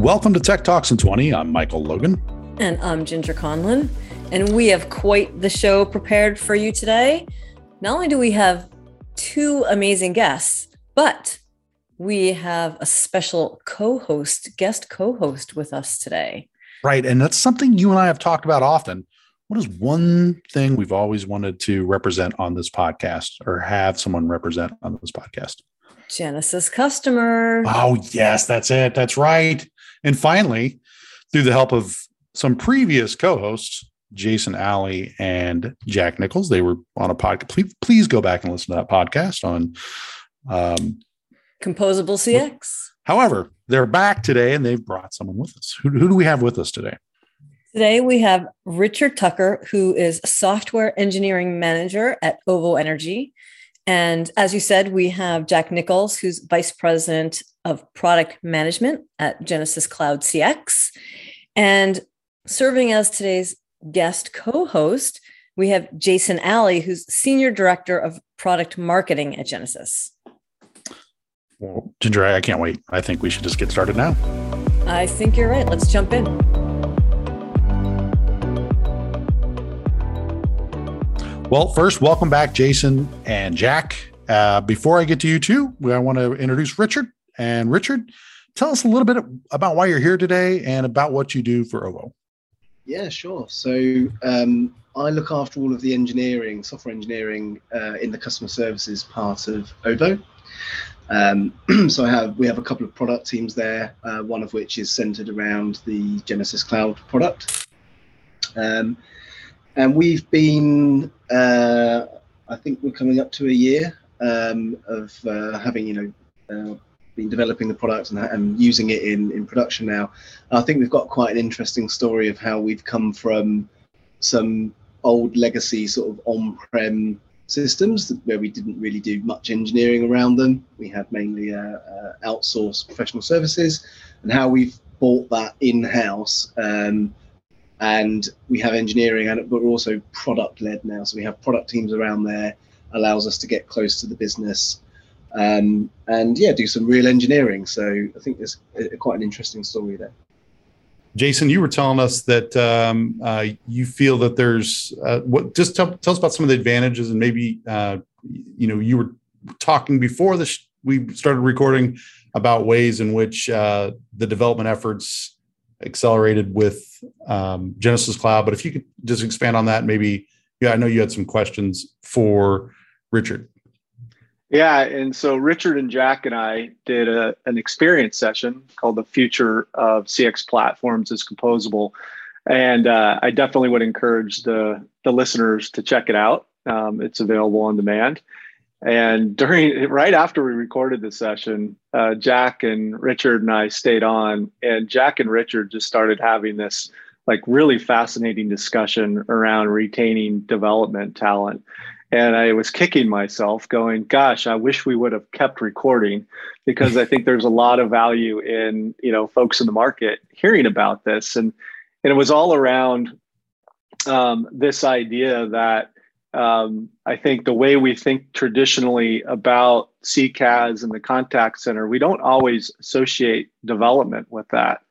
Welcome to Tech Talks in 20. I'm Michael Logan. And I'm Ginger Conlon. And we have quite the show prepared for you today. Not only do we have two amazing guests, but we have a special co host, guest co host with us today. Right. And that's something you and I have talked about often. What is one thing we've always wanted to represent on this podcast or have someone represent on this podcast? Genesys customer. Oh, yes, that's it. That's right. And finally, through the help of some previous co hosts, Jason Alley and Jack Nichols, they were on a podcast. Please, please go back and listen to that podcast on um, Composable CX. However, they're back today and they've brought someone with us. Who, who do we have with us today? Today we have Richard Tucker, who is software engineering manager at Ovo Energy. And as you said, we have Jack Nichols, who's vice president of product management at Genesys Cloud CX. And serving as today's guest co host, we have Jason Alley, who's senior director of product marketing at Genesys. Well, Ginger, I can't wait. I think we should just get started now. I think you're right. Let's jump in. Well, first, welcome back, Jason and Jack. Uh, before I get to you two, I want to introduce Richard. And Richard, tell us a little bit about why you're here today and about what you do for OVO. Yeah, sure. So um, I look after all of the engineering, software engineering uh, in the customer services part of OVO. Um, so I have we have a couple of product teams there, uh, one of which is centered around the Genesys Cloud product. Um, and we've been uh, I think we're coming up to a year um, of uh, having you know uh, been developing the product and, and, using it in in production now. I think we've got quite an interesting story of how we've come from some old legacy sort of on-prem systems where we didn't really do much engineering around them. We had mainly uh, uh, outsourced professional services, and how we've bought that in-house um, and we have engineering and but we're also product led now. So we have product teams around there allows us to get close to the business um, and yeah do some real engineering. So i think there's a, quite an interesting story there. Jason you were telling us that um, uh, you feel that there's uh, what just tell, tell us about some of the advantages and maybe uh, you know you were talking before this we started recording about ways in which uh, the development efforts accelerated with um, Genesys Cloud. But if you could just expand on that, maybe, yeah, I know you had some questions for Richard. Yeah, and so Richard and Jack and I did a, an experience session called "The Future of CX Platforms is Composable," and uh, I definitely would encourage the the listeners to check it out. Um, it's available on demand. And during right after we recorded the session, uh, Jack and Richard and I stayed on, and Jack and Richard just started having this like really fascinating discussion around retaining development talent. And I was kicking myself, going, "Gosh, I wish we would have kept recording," because I think there's a lot of value in you know folks in the market hearing about this, and and it was all around um, this idea that um, I think the way we think traditionally about CCaaS and the contact center, we don't always associate development with that.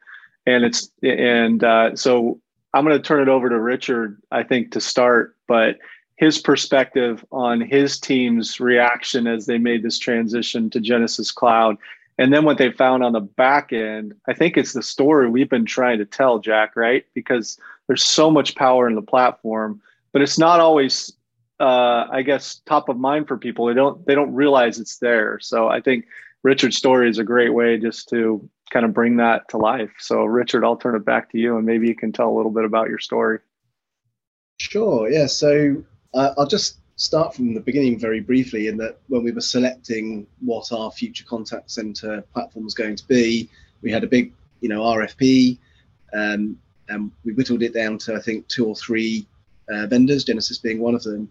And it's and uh, so I'm going to turn it over to Richard, I think, to start, but his perspective on his team's reaction as they made this transition to Genesys Cloud. And then what they found on the back end, I think it's the story we've been trying to tell, Jack, right? Because there's so much power in the platform, but it's not always uh, I guess top of mind for people. They don't they don't realize it's there. So I think Richard's story is a great way just to kind of bring that to life. So Richard, I'll turn it back to you, and maybe you can tell a little bit about your story. Sure. Yeah. So uh, I'll just start from the beginning very briefly. In that when we were selecting what our future contact center platform was going to be, we had a big you know RFP, um, and we whittled it down to I think two or three uh, vendors, Genesys being one of them.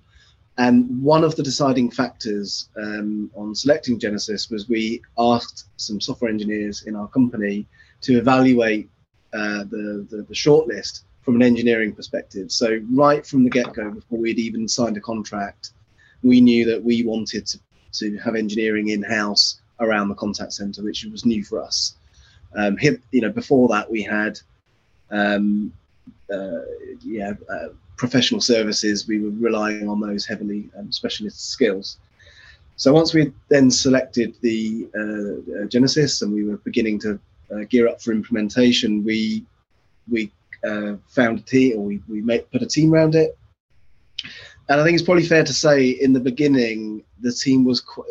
And one of the deciding factors um, on selecting Genesys was we asked some software engineers in our company to evaluate uh, the, the, the shortlist from an engineering perspective. So right from the get-go, before we'd even signed a contract, we knew that we wanted to, to have engineering in-house around the contact center, which was new for us. Um, you know, before that we had, um, uh, yeah, uh, professional services. We were relying on those heavily um, specialist skills. So once we then selected the uh, uh, Genesys and we were beginning to uh, gear up for implementation, we we uh, found a team, or we we made, put a team around it. And I think it's probably fair to say, in the beginning, the team was qu-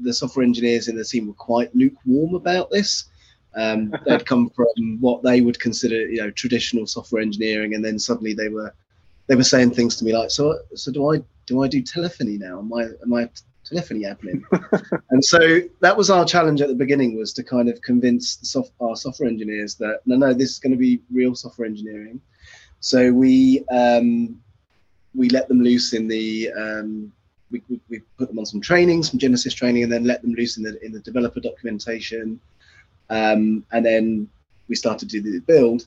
the software engineers in the team were quite lukewarm about this. Um, they'd come from what they would consider, you know, traditional software engineering, and then suddenly they were they were saying things to me like, "So, so do I do I do telephony now? Am I am I telephony admin?" and so that was our challenge at the beginning was to kind of convince the soft, our software engineers that no, no, this is going to be real software engineering. So we um, we let them loose in the um, we, we, we, put them on some training, some Genesys training, and then let them loose in the in the developer documentation. Um, and then we started to do the build,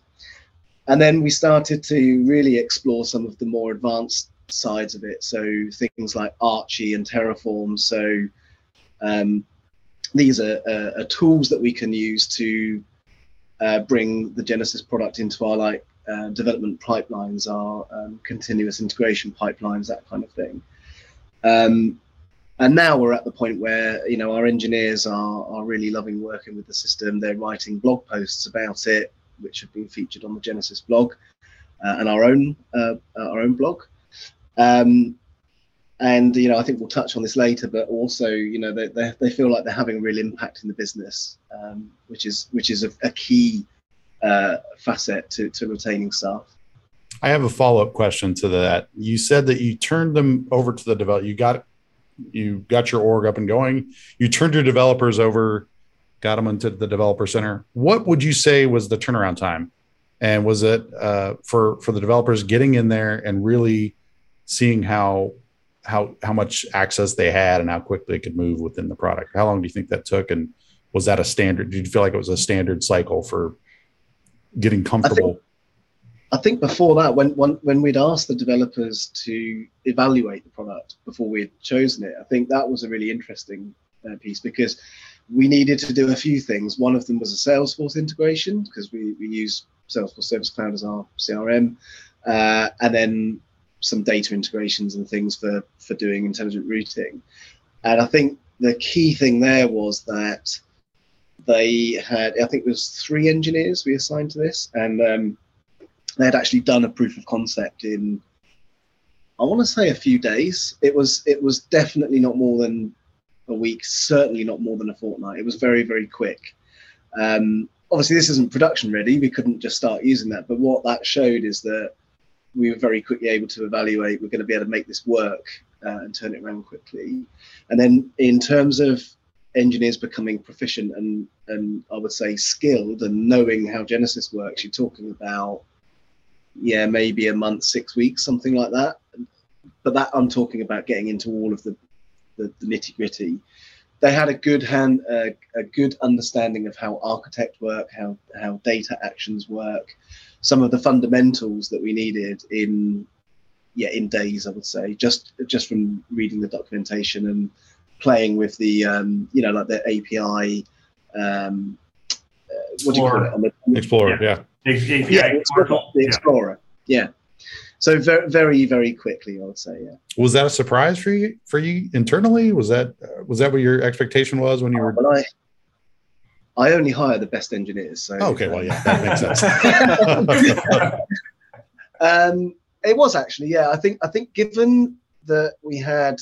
and then we started to really explore some of the more advanced sides of it. So things like Archy and Terraform. So um, these are, uh, are, tools that we can use to uh, bring the Genesys product into our like uh, development pipelines, our um, continuous integration pipelines, that kind of thing. Um, and now we're at the point where you know our engineers are are really loving working with the system. They're writing blog posts about it, which have been featured on the Genesys blog uh, and our own uh, our own blog. Um, and you know, I think we'll touch on this later, but also you know they they, they feel like they're having a real impact in the business, um, which is which is a, a key uh, facet to, to retaining staff. I have a follow up question to that. You said that you turned them over to the develop. You got you got your org up and going. You turned your developers over, got them into the developer center. What would you say was the turnaround time? And was it uh, for for the developers getting in there and really seeing how how how much access they had and how quickly they could move within the product? How long do you think that took? And was that a standard? Did you feel like it was a standard cycle for getting comfortable? I think, I think before that, when, when when we'd asked the developers to evaluate the product before we had chosen it, I think that was a really interesting uh, piece because we needed to do a few things. One of them was a Salesforce integration because we, we use Salesforce Service Cloud as our CRM, uh, and then some data integrations and things for for doing intelligent routing. And I think the key thing there was that they had i think it was three engineers we assigned to this and um, they had actually done a proof of concept in i want to say a few days it was it was definitely not more than a week certainly not more than a fortnight. It was very very quick. Um, obviously this isn't production ready. We couldn't just start using that. But what that showed is that we were very quickly able to evaluate we're going to be able to make this work uh, and turn it around quickly. And then in terms of engineers becoming proficient and and I would say skilled and knowing how Genesys works, you're talking about yeah maybe a month, six weeks, something like that. But that I'm talking about getting into all of the the, the nitty gritty. They had a good hand, uh, a good understanding of how architect work, how how data actions work, some of the fundamentals that we needed in yeah in days I would say just just from reading the documentation and playing with the um, you know like the API. Um, uh, what do you call it? The, Explorer, yeah. yeah. API yeah, the Explorer, yeah. So very, very, very quickly, I would say, yeah. Was that a surprise for you? For you internally, was that was that what your expectation was when you were? Oh, I, I only hire the best engineers. So oh, okay, well, yeah, that makes sense. um, it was actually, yeah. I think I think given that we had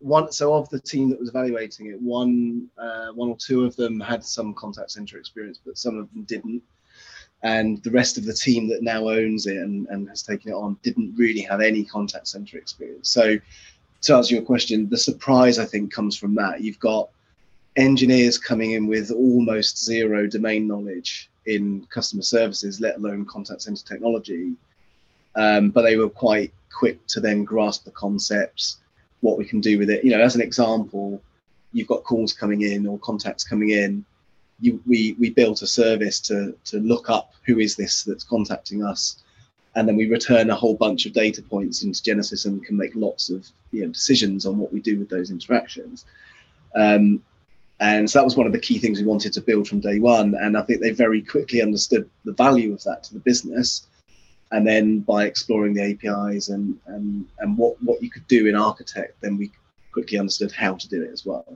one so of the team that was evaluating it one uh, one or two of them had some contact center experience but some of them didn't and the rest of the team that now owns it and, and has taken it on didn't really have any contact center experience so to answer your question the surprise i think comes from that you've got engineers coming in with almost zero domain knowledge in customer services let alone contact center technology um, but they were quite quick to then grasp the concepts what we can do with it. You know, as an example, you've got calls coming in or contacts coming in. You, we we built a service to to look up who is this that's contacting us, and then we return a whole bunch of data points into Genesys and can make lots of you know decisions on what we do with those interactions. Um, And so that was one of the key things we wanted to build from day one. And I think they very quickly understood the value of that to the business. And then by exploring the APIs and, and, and what, what you could do in Architect, then we quickly understood how to do it as well.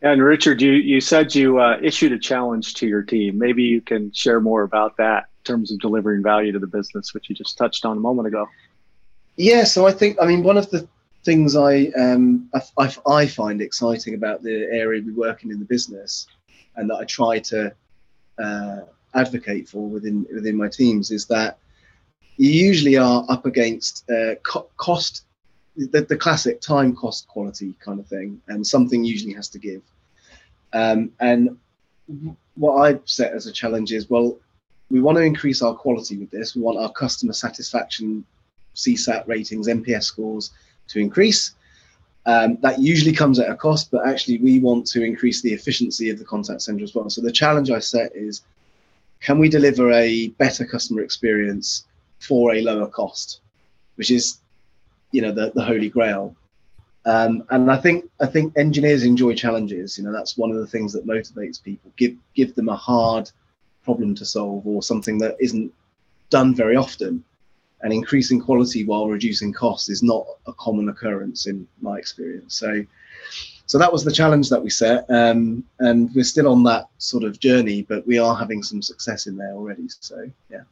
And Richard, you, you said you uh, issued a challenge to your team. Maybe you can share more about that in terms of delivering value to the business, which you just touched on a moment ago. Yeah, so I think, I mean, one of the things I, um, I, I find exciting about the area we work in in the business and that I try to uh, advocate for within within my teams is that you usually are up against uh, co- cost the, the classic time cost quality kind of thing and something usually has to give um, and what i've set as a challenge is well we want to increase our quality with this we want our customer satisfaction csat ratings nps scores to increase. Um, that usually comes at a cost, but actually we want to increase the efficiency of the contact center as well. So the challenge I set is, can we deliver a better customer experience for a lower cost, which is, you know, the, the holy grail. Um, and I think I think engineers enjoy challenges. You know, that's one of the things that motivates people. Give give them a hard problem to solve or something that isn't done very often and increasing quality while reducing costs is not a common occurrence in my experience. So, so that was the challenge that we set, um, and we're still on that sort of journey, but we are having some success in there already. So, yeah.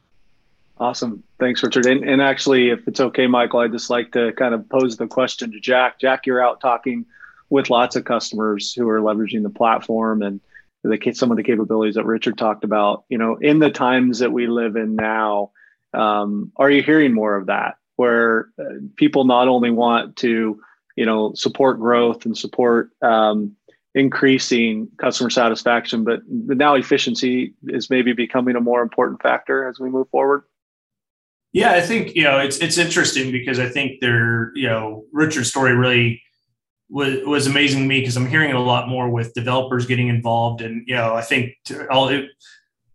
Awesome. Thanks, Richard. And, and actually, if it's okay, Michael, I'd just like to kind of pose the question to Jack. Jack, you're out talking with lots of customers who are leveraging the platform and the, some of the capabilities that Richard talked about. You know, in the times that we live in now, um, are you hearing more of that where uh, people not only want to you know support growth and support um, increasing customer satisfaction but now efficiency is maybe becoming a more important factor as we move forward yeah i think you know it's it's interesting because i think there you know richard's story really was, was amazing to me because i'm hearing it a lot more with developers getting involved and you know i think all it,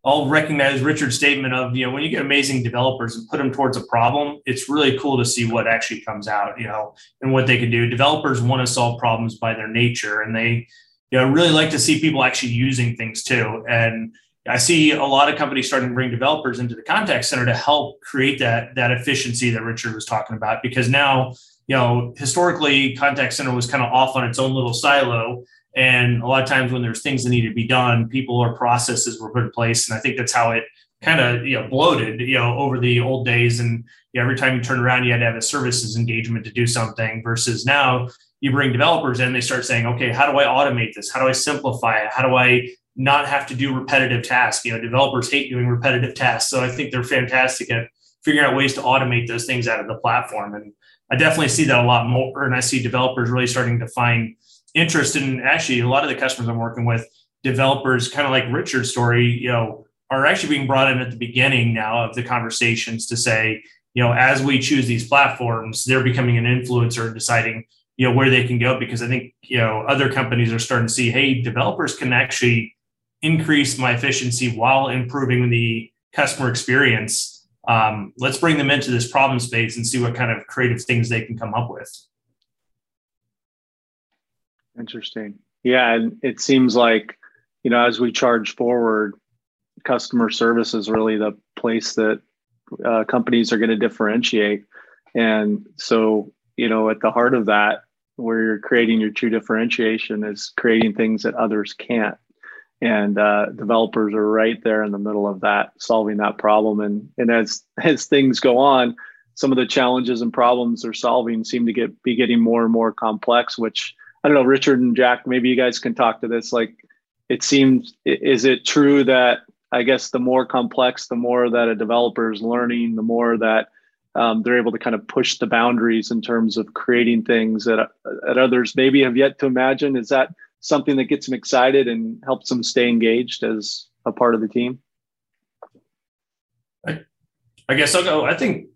I'll recognize Richard's statement of, you know, when you get amazing developers and put them towards a problem, it's really cool to see what actually comes out, you know, and what they can do. Developers want to solve problems by their nature and they, you know, really like to see people actually using things too. And I see a lot of companies starting to bring developers into the contact center to help create that, that efficiency that Richard was talking about, because now, you know, historically contact center was kind of off on its own little silo and a lot of times when there's things that need to be done, people or processes were put in place. And I think that's how it kind of you know bloated, you know, over the old days. And you know, every time you turn around, you had to have a services engagement to do something versus now you bring developers in, they start saying, okay, how do I automate this? How do I simplify it? How do I not have to do repetitive tasks? You know, developers hate doing repetitive tasks. So I think they're fantastic at figuring out ways to automate those things out of the platform. And I definitely see that a lot more. And I see developers really starting to find interest in actually a lot of the customers I'm working with, developers, kind of like Richard's story, you know, are actually being brought in at the beginning now of the conversations to say, you know, as we choose these platforms, they're becoming an influencer and deciding, you know, where they can go. Because I think, you know, other companies are starting to see, hey, developers can actually increase my efficiency while improving the customer experience. Um, let's bring them into this problem space and see what kind of creative things they can come up with. Interesting. Yeah, and it seems like you know as we charge forward, customer service is really the place that uh, companies are going to differentiate. And so, you know, at the heart of that, where you're creating your true differentiation is creating things that others can't. And uh, developers are right there in the middle of that, solving that problem. And and as as things go on, some of the challenges and problems they're solving seem to get be getting more and more complex, which I don't know, Richard and Jack, maybe you guys can talk to this. Like, it seems, is it true that I guess the more complex, the more that a developer is learning, the more that um, they're able to kind of push the boundaries in terms of creating things that, that others maybe have yet to imagine. Is that something that gets them excited and helps them stay engaged as a part of the team? I, I guess I'll go. I think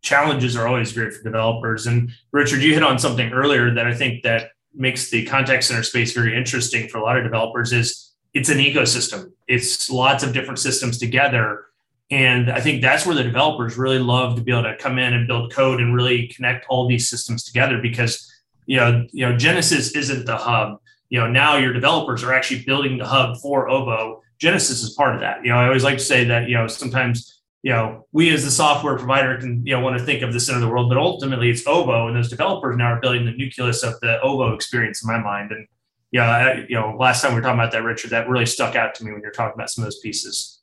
challenges are always great for developers. And Richard, you hit on something earlier that I think that makes the contact center space very interesting for a lot of developers is it's an ecosystem. It's lots of different systems together. And I think that's where the developers really love to be able to come in and build code and really connect all these systems together because you know, you know, Genesys isn't the hub. You know, now your developers are actually building the hub for Ovo. genesys is part of that. You know, I always like to say that, you know, sometimes, you know, we as the software provider can, you know, want to think of the center of the world, but ultimately it's Ovo and those developers now are building the nucleus of the Ovo experience in my mind. And yeah, I, you know, last time we were talking about that, Richard, that really stuck out to me when you're talking about some of those pieces.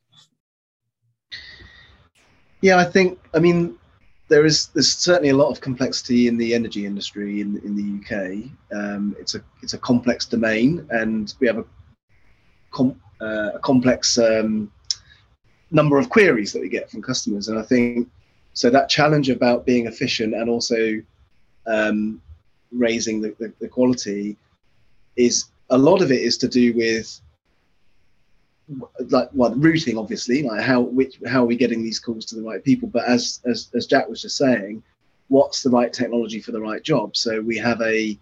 Yeah, I think, I mean, there is there's certainly a lot of complexity in the energy industry in in the UK. Um, it's a it's a complex domain, and we have a com, uh, a complex um, number of queries that we get from customers. And I think so that challenge about being efficient and also um, raising the, the, the quality is a lot of it is to do with like well routing obviously like how which how are we getting these calls to the right people? But as as as jack was just saying what's the right technology for the right job? So we have a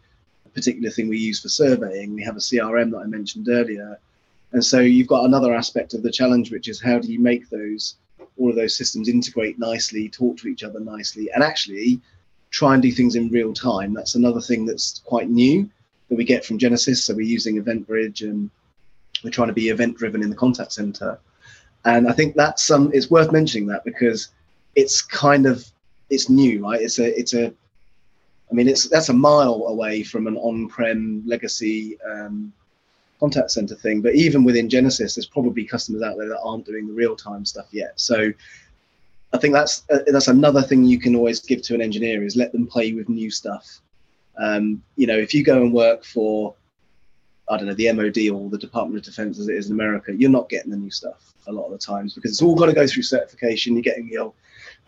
particular thing we use for surveying. We have a crm that i mentioned earlier. And so you've got another aspect of the challenge which is how do you make those all of those systems integrate nicely talk to each other nicely and actually try and do things in real time. That's another thing that's quite new that we get from genesys. So we're using eventbridge and we're trying to be event driven in the contact center. And I think that's um, it's worth mentioning that because it's kind of, it's new, right? It's a, it's a, I mean, it's, that's a mile away from an on-prem legacy um, contact center thing. But even within genesys there's probably customers out there that aren't doing the real-time stuff yet. So I think that's uh, that's another thing you can always give to an engineer is let them play with new stuff. Um, you know, if you go and work for I don't know, the MOD or the Department of Defense as it is in America, you're not getting the new stuff a lot of the times because it's all got to go through certification. You're getting you know,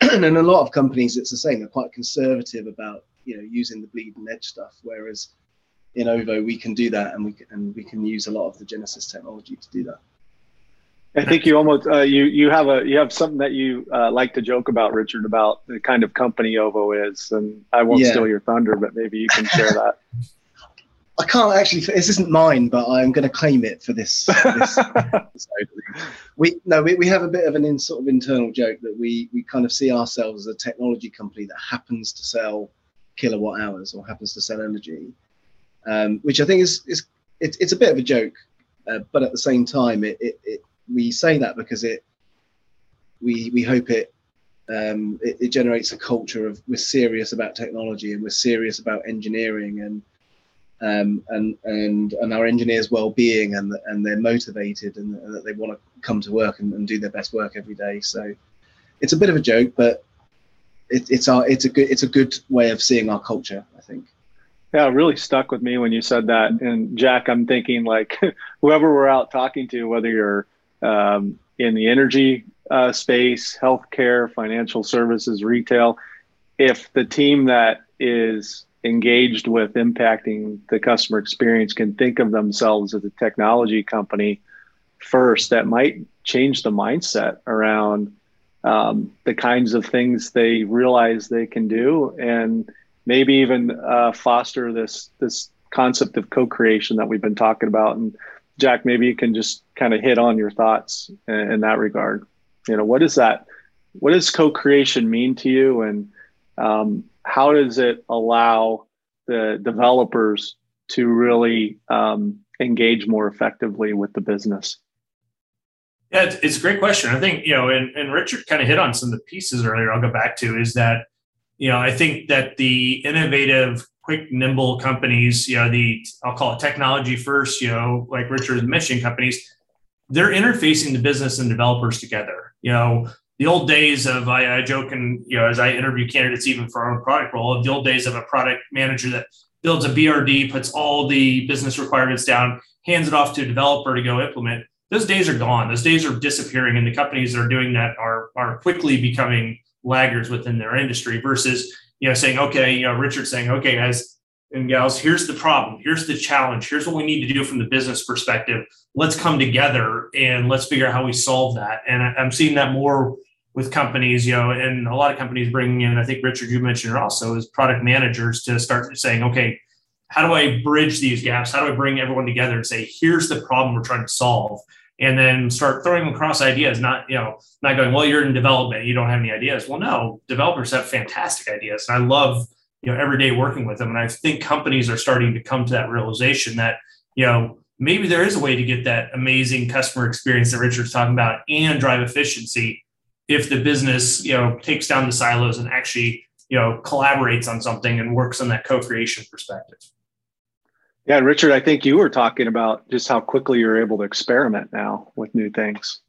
and in a lot of companies, it's the same. They're quite conservative about you know using the bleeding edge stuff, whereas in Ovo we can do that, and we can, and we can use a lot of the Genesys technology to do that. I think you almost uh, you you have a you have something that you uh, like to joke about, Richard, about the kind of company Ovo is, and I won't yeah. steal your thunder, but maybe you can share that. I can't actually. This isn't mine, but I'm going to claim it for this. For this we no, we, we have a bit of an in, sort of internal joke that we we kind of see ourselves as a technology company that happens to sell kilowatt hours or happens to sell energy, um, which I think is is it, it's a bit of a joke, uh, but at the same time, it, it, it we say that because it we we hope it um, it, it, generates a culture of we're serious about technology and we're serious about engineering and um, and and and our engineers' well-being and and they're motivated and, that they want to come to work and, and, do their best work every day. So it's a bit of a joke, but it, it's our it's a good it's a good way of seeing our culture. I think. Yeah, it really stuck with me when you said that. And Jack, I'm thinking like whoever we're out talking to, whether you're um, in the energy uh, space, healthcare, financial services, retail, if the team that is engaged with impacting the customer experience can think of themselves as a technology company first that might change the mindset around um, the kinds of things they realize they can do and maybe even uh, foster this this concept of co-creation that we've been talking about. And jack maybe you can just kind of hit on your thoughts in, in that regard. You know what does that what does co-creation mean to you? And um, how does it allow the developers to really um, engage more effectively with the business? Yeah, it's, a great question. I think, you know, and, and Richard kind of hit on some of the pieces earlier I'll go back to is that, you know, I think that the innovative, quick, nimble companies, you know, the, I'll call it technology first, you know, like Richard mentioned companies, they're interfacing the business and developers together. You know, the old days of I, I joke and you know as I interview candidates even for our own product role of the old days of a product manager that builds a BRD, puts all the business requirements down, hands it off to a developer to go implement. Those days are gone. Those days are disappearing, and the companies that are doing that are are quickly becoming laggards within their industry. Versus you know saying, okay, you know Richard saying, okay, guys and gals, here's the problem, here's the challenge, here's what we need to do from the business perspective. Let's come together and let's figure out how we solve that. And I'm seeing that more with companies, you know, and a lot of companies bringing in, I think Richard, you mentioned it also, is product managers to start saying, okay, how do I bridge these gaps? How do I bring everyone together and say, here's the problem we're trying to solve? And then start throwing across ideas, not, you know, not going, well, you're in development, you don't have any ideas. Well, no, developers have fantastic ideas. And I love you know every day working with them and i think companies are starting to come to that realization that you know maybe there is a way to get that amazing customer experience that richard's talking about and drive efficiency if the business you know takes down the silos and actually you know collaborates on something and works on that co-creation perspective yeah richard i think you were talking about just how quickly you're able to experiment now with new things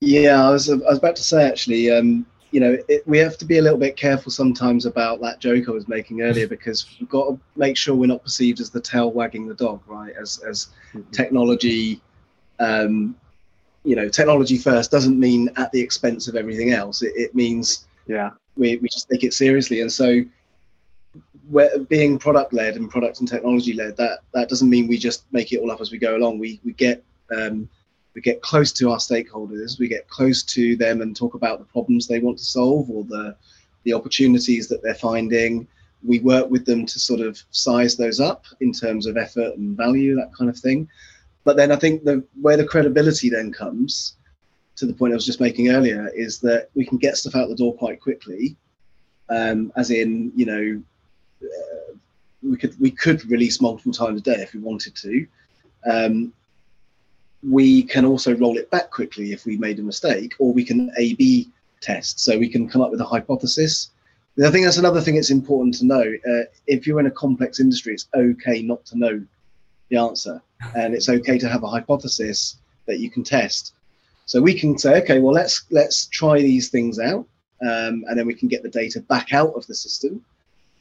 yeah i was, I was about to say actually um, you know, it, we have to be a little bit careful sometimes about that joke I was making earlier because we've got to make sure we're not perceived as the tail wagging the dog, right? As as mm-hmm. technology, um, you know, technology first doesn't mean at the expense of everything else. It, it means yeah, we we just take it seriously, and so we're being product led and product and technology led. That that doesn't mean we just make it all up as we go along. We we get um, we get close to our stakeholders, we get close to them and talk about the problems they want to solve or the the opportunities that they're finding. We work with them to sort of size those up in terms of effort and value, that kind of thing. But then I think the where the credibility then comes to the point I was just making earlier is that we can get stuff out the door quite quickly, um, as in you know uh, we could we could release multiple times a day if we wanted to. Um, we can also roll it back quickly if we made a mistake, or we can A B test. So we can come up with a hypothesis. I think that's another thing it's important to know. Uh, if you're in a complex industry, it's okay not to know the answer, and it's okay to have a hypothesis that you can test. So we can say, okay, well let's let's try these things out, um, and then we can get the data back out of the system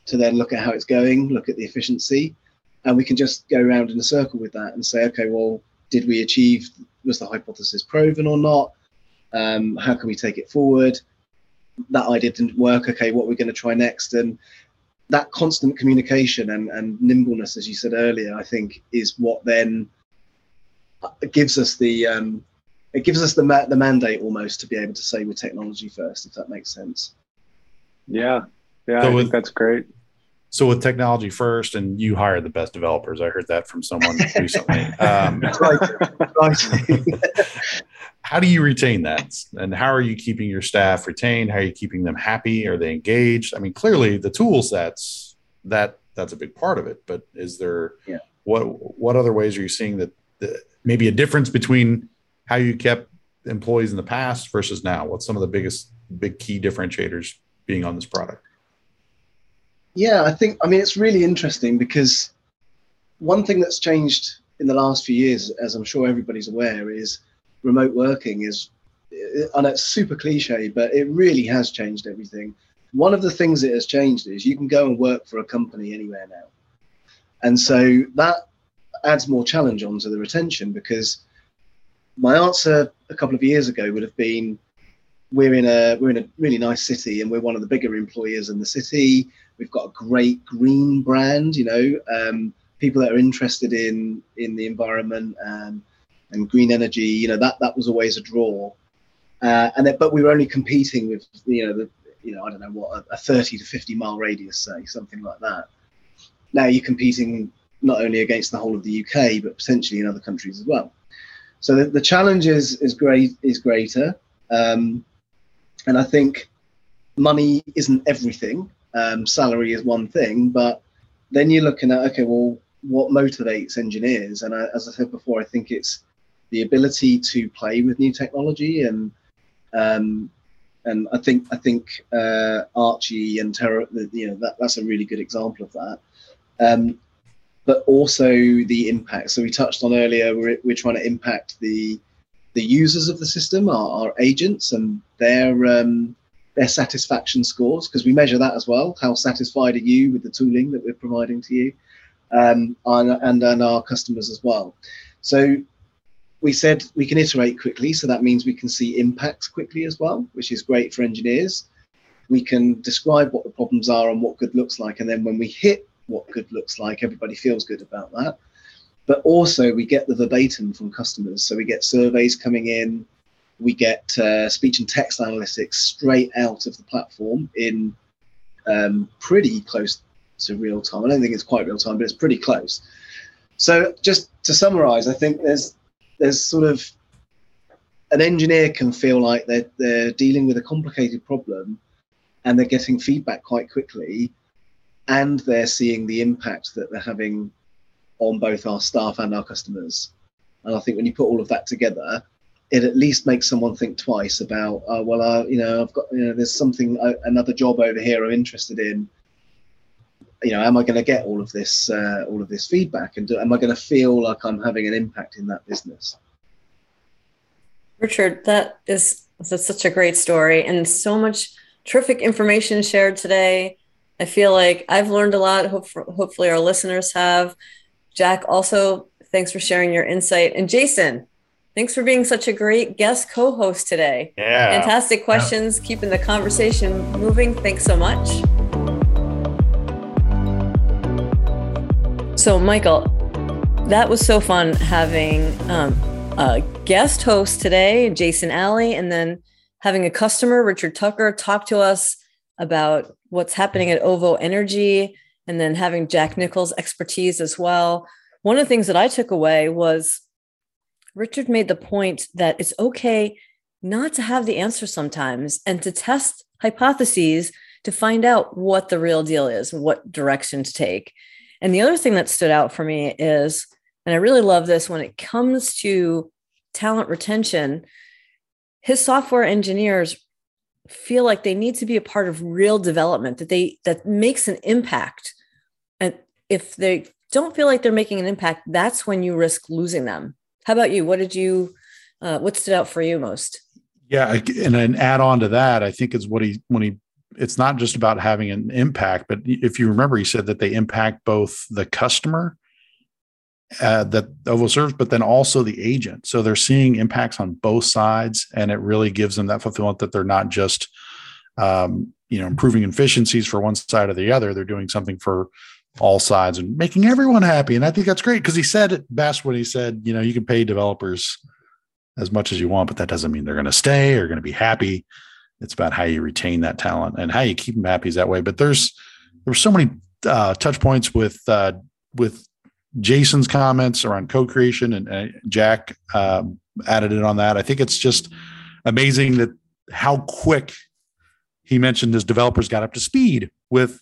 to then look at how it's going, look at the efficiency, and we can just go around in a circle with that and say, okay, well did we achieve was the hypothesis proven or not? Um, how can we take it forward? That idea didn't work. Okay what we're we going to try next? And that constant communication and, and nimbleness as you said earlier i think is what then gives us the um, it gives us the ma- the mandate almost to be able to say with technology first if that makes sense yeah yeah so i with, think that's great so with technology first, and you hire the best developers. I heard that from someone recently. Um, how do you retain that, and how are you keeping your staff retained? How are you keeping them happy? Are they engaged? I mean, clearly the tools that's that that's a big part of it. But is there yeah. what what other ways are you seeing that the, maybe a difference between how you kept employees in the past versus now? What's some of the biggest big key differentiators being on this product? Yeah, I think, I mean, it's really interesting because one thing that's changed in the last few years, as I'm sure everybody's aware, is remote working is, I know it's super cliche, but it really has changed everything. One of the things it has changed is you can go and work for a company anywhere now. And so that adds more challenge onto the retention because my answer a couple of years ago would have been we're in a we're in a really nice city and we're one of the bigger employers in the city We've got a great green brand, you know, um, people that are interested in in the environment and and green energy. You know, that that was always a draw. Uh, and but we were only competing with you know the you know I don't know what a, a 30 to 50 mile radius, say something like that. Now you're competing not only against the whole of the UK but potentially in other countries as well. So the, the challenge is is great is greater, um, and I think money isn't everything um, salary is one thing, but then you're looking at okay, well, what motivates engineers? And I, as I said before, I think it's the ability to play with new technology and um, and I think I think uh, Archy and Terra, you know, that, that's a really good example of that. Um, but also the impact. So we touched on earlier, we're, we're trying to impact the the users of the system, our, our agents, and their um, their satisfaction scores because we measure that as well. How satisfied are you with the tooling that we're providing to you, um, and, and and our customers as well. So we said we can iterate quickly, so that means we can see impacts quickly as well, which is great for engineers. We can describe what the problems are and what good looks like, and then when we hit what good looks like, everybody feels good about that. But also, we get the verbatim from customers, so we get surveys coming in we get uh, speech and text analytics straight out of the platform in um, pretty close to real time. I don't think it's quite real time, but it's pretty close. So just to summarize, I think there's there's sort of an engineer can feel like they're, they're dealing with a complicated problem and they're getting feedback quite quickly and they're seeing the impact that they're having on both our staff and our customers. And I think when you put all of that together, it at least makes someone think twice about, uh, well, uh, you know, I've got, you know, there's something, uh, another job over here I'm interested in. You know, am I going to get all of this, uh, all of this feedback, and do, am I going to feel like I'm having an impact in that business? Richard, that is that's such a great story and so much terrific information shared today. I feel like I've learned a lot. Hope hopefully our listeners have. Jack, also thanks for sharing your insight, and Jason, Thanks for being such a great guest co host today. Yeah. Fantastic questions, yeah. keeping the conversation moving. Thanks so much. So, Michael, that was so fun having um, a guest host today, Jason Alley, and then having a customer, Richard Tucker, talk to us about what's happening at OVO Energy, and then having Jack Nichols' expertise as well. One of the things that I took away was Richard made the point that it's okay not to have the answer sometimes and to test hypotheses to find out what the real deal is, what direction to take. And the other thing that stood out for me is, and I really love this when it comes to talent retention, his software engineers feel like they need to be a part of real development that they that makes an impact. And if they don't feel like they're making an impact, that's when you risk losing them. How about you? What did you, uh, what stood out for you most? Yeah, and an add on to that, I think is what he when he. It's not just about having an impact, but if you remember, he said that they impact both the customer uh, that Ovo serves, but then also the agent. So they're seeing impacts on both sides, and it really gives them that fulfillment that they're not just, um, you know, improving efficiencies for one side or the other. They're doing something for all sides and making everyone happy. And I think that's great because he said it best when he said, you know, you can pay developers as much as you want, but that doesn't mean they're going to stay or going to be happy. It's about how you retain that talent and how you keep them happy is that way. But there's there's so many uh, touch points with uh, with Jason's comments around co-creation and uh, Jack um, added it on that. I think it's just amazing that how quick he mentioned his developers got up to speed with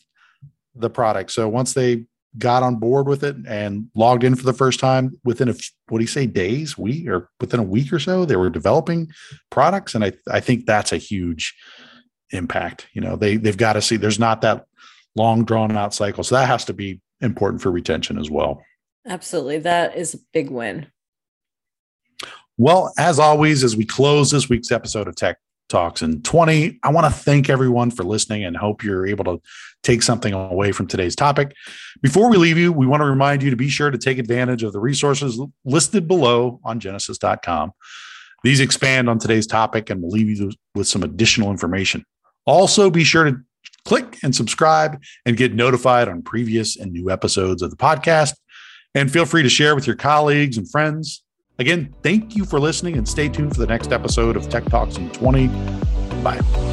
the product. So once they got on board with it and logged in for the first time within a what do you say days week or within a week or so they were developing products. And i i think that's a huge impact you know they they've got to see there's not that long drawn out cycle. So that has to be important for retention as well. Absolutely. That is a big win. Well as always as we close this week's episode of tech talks in 20 i want to thank everyone for listening and hope you're able to take something away from today's topic. Before we leave you, we want to remind you to be sure to take advantage of the resources listed below on genesys.com. These expand on today's topic and will leave you with some additional information. Also, be sure to click and subscribe and get notified on previous and new episodes of the podcast. And feel free to share with your colleagues and friends. Again, thank you for listening and stay tuned for the next episode of Tech Talks in 20. Bye.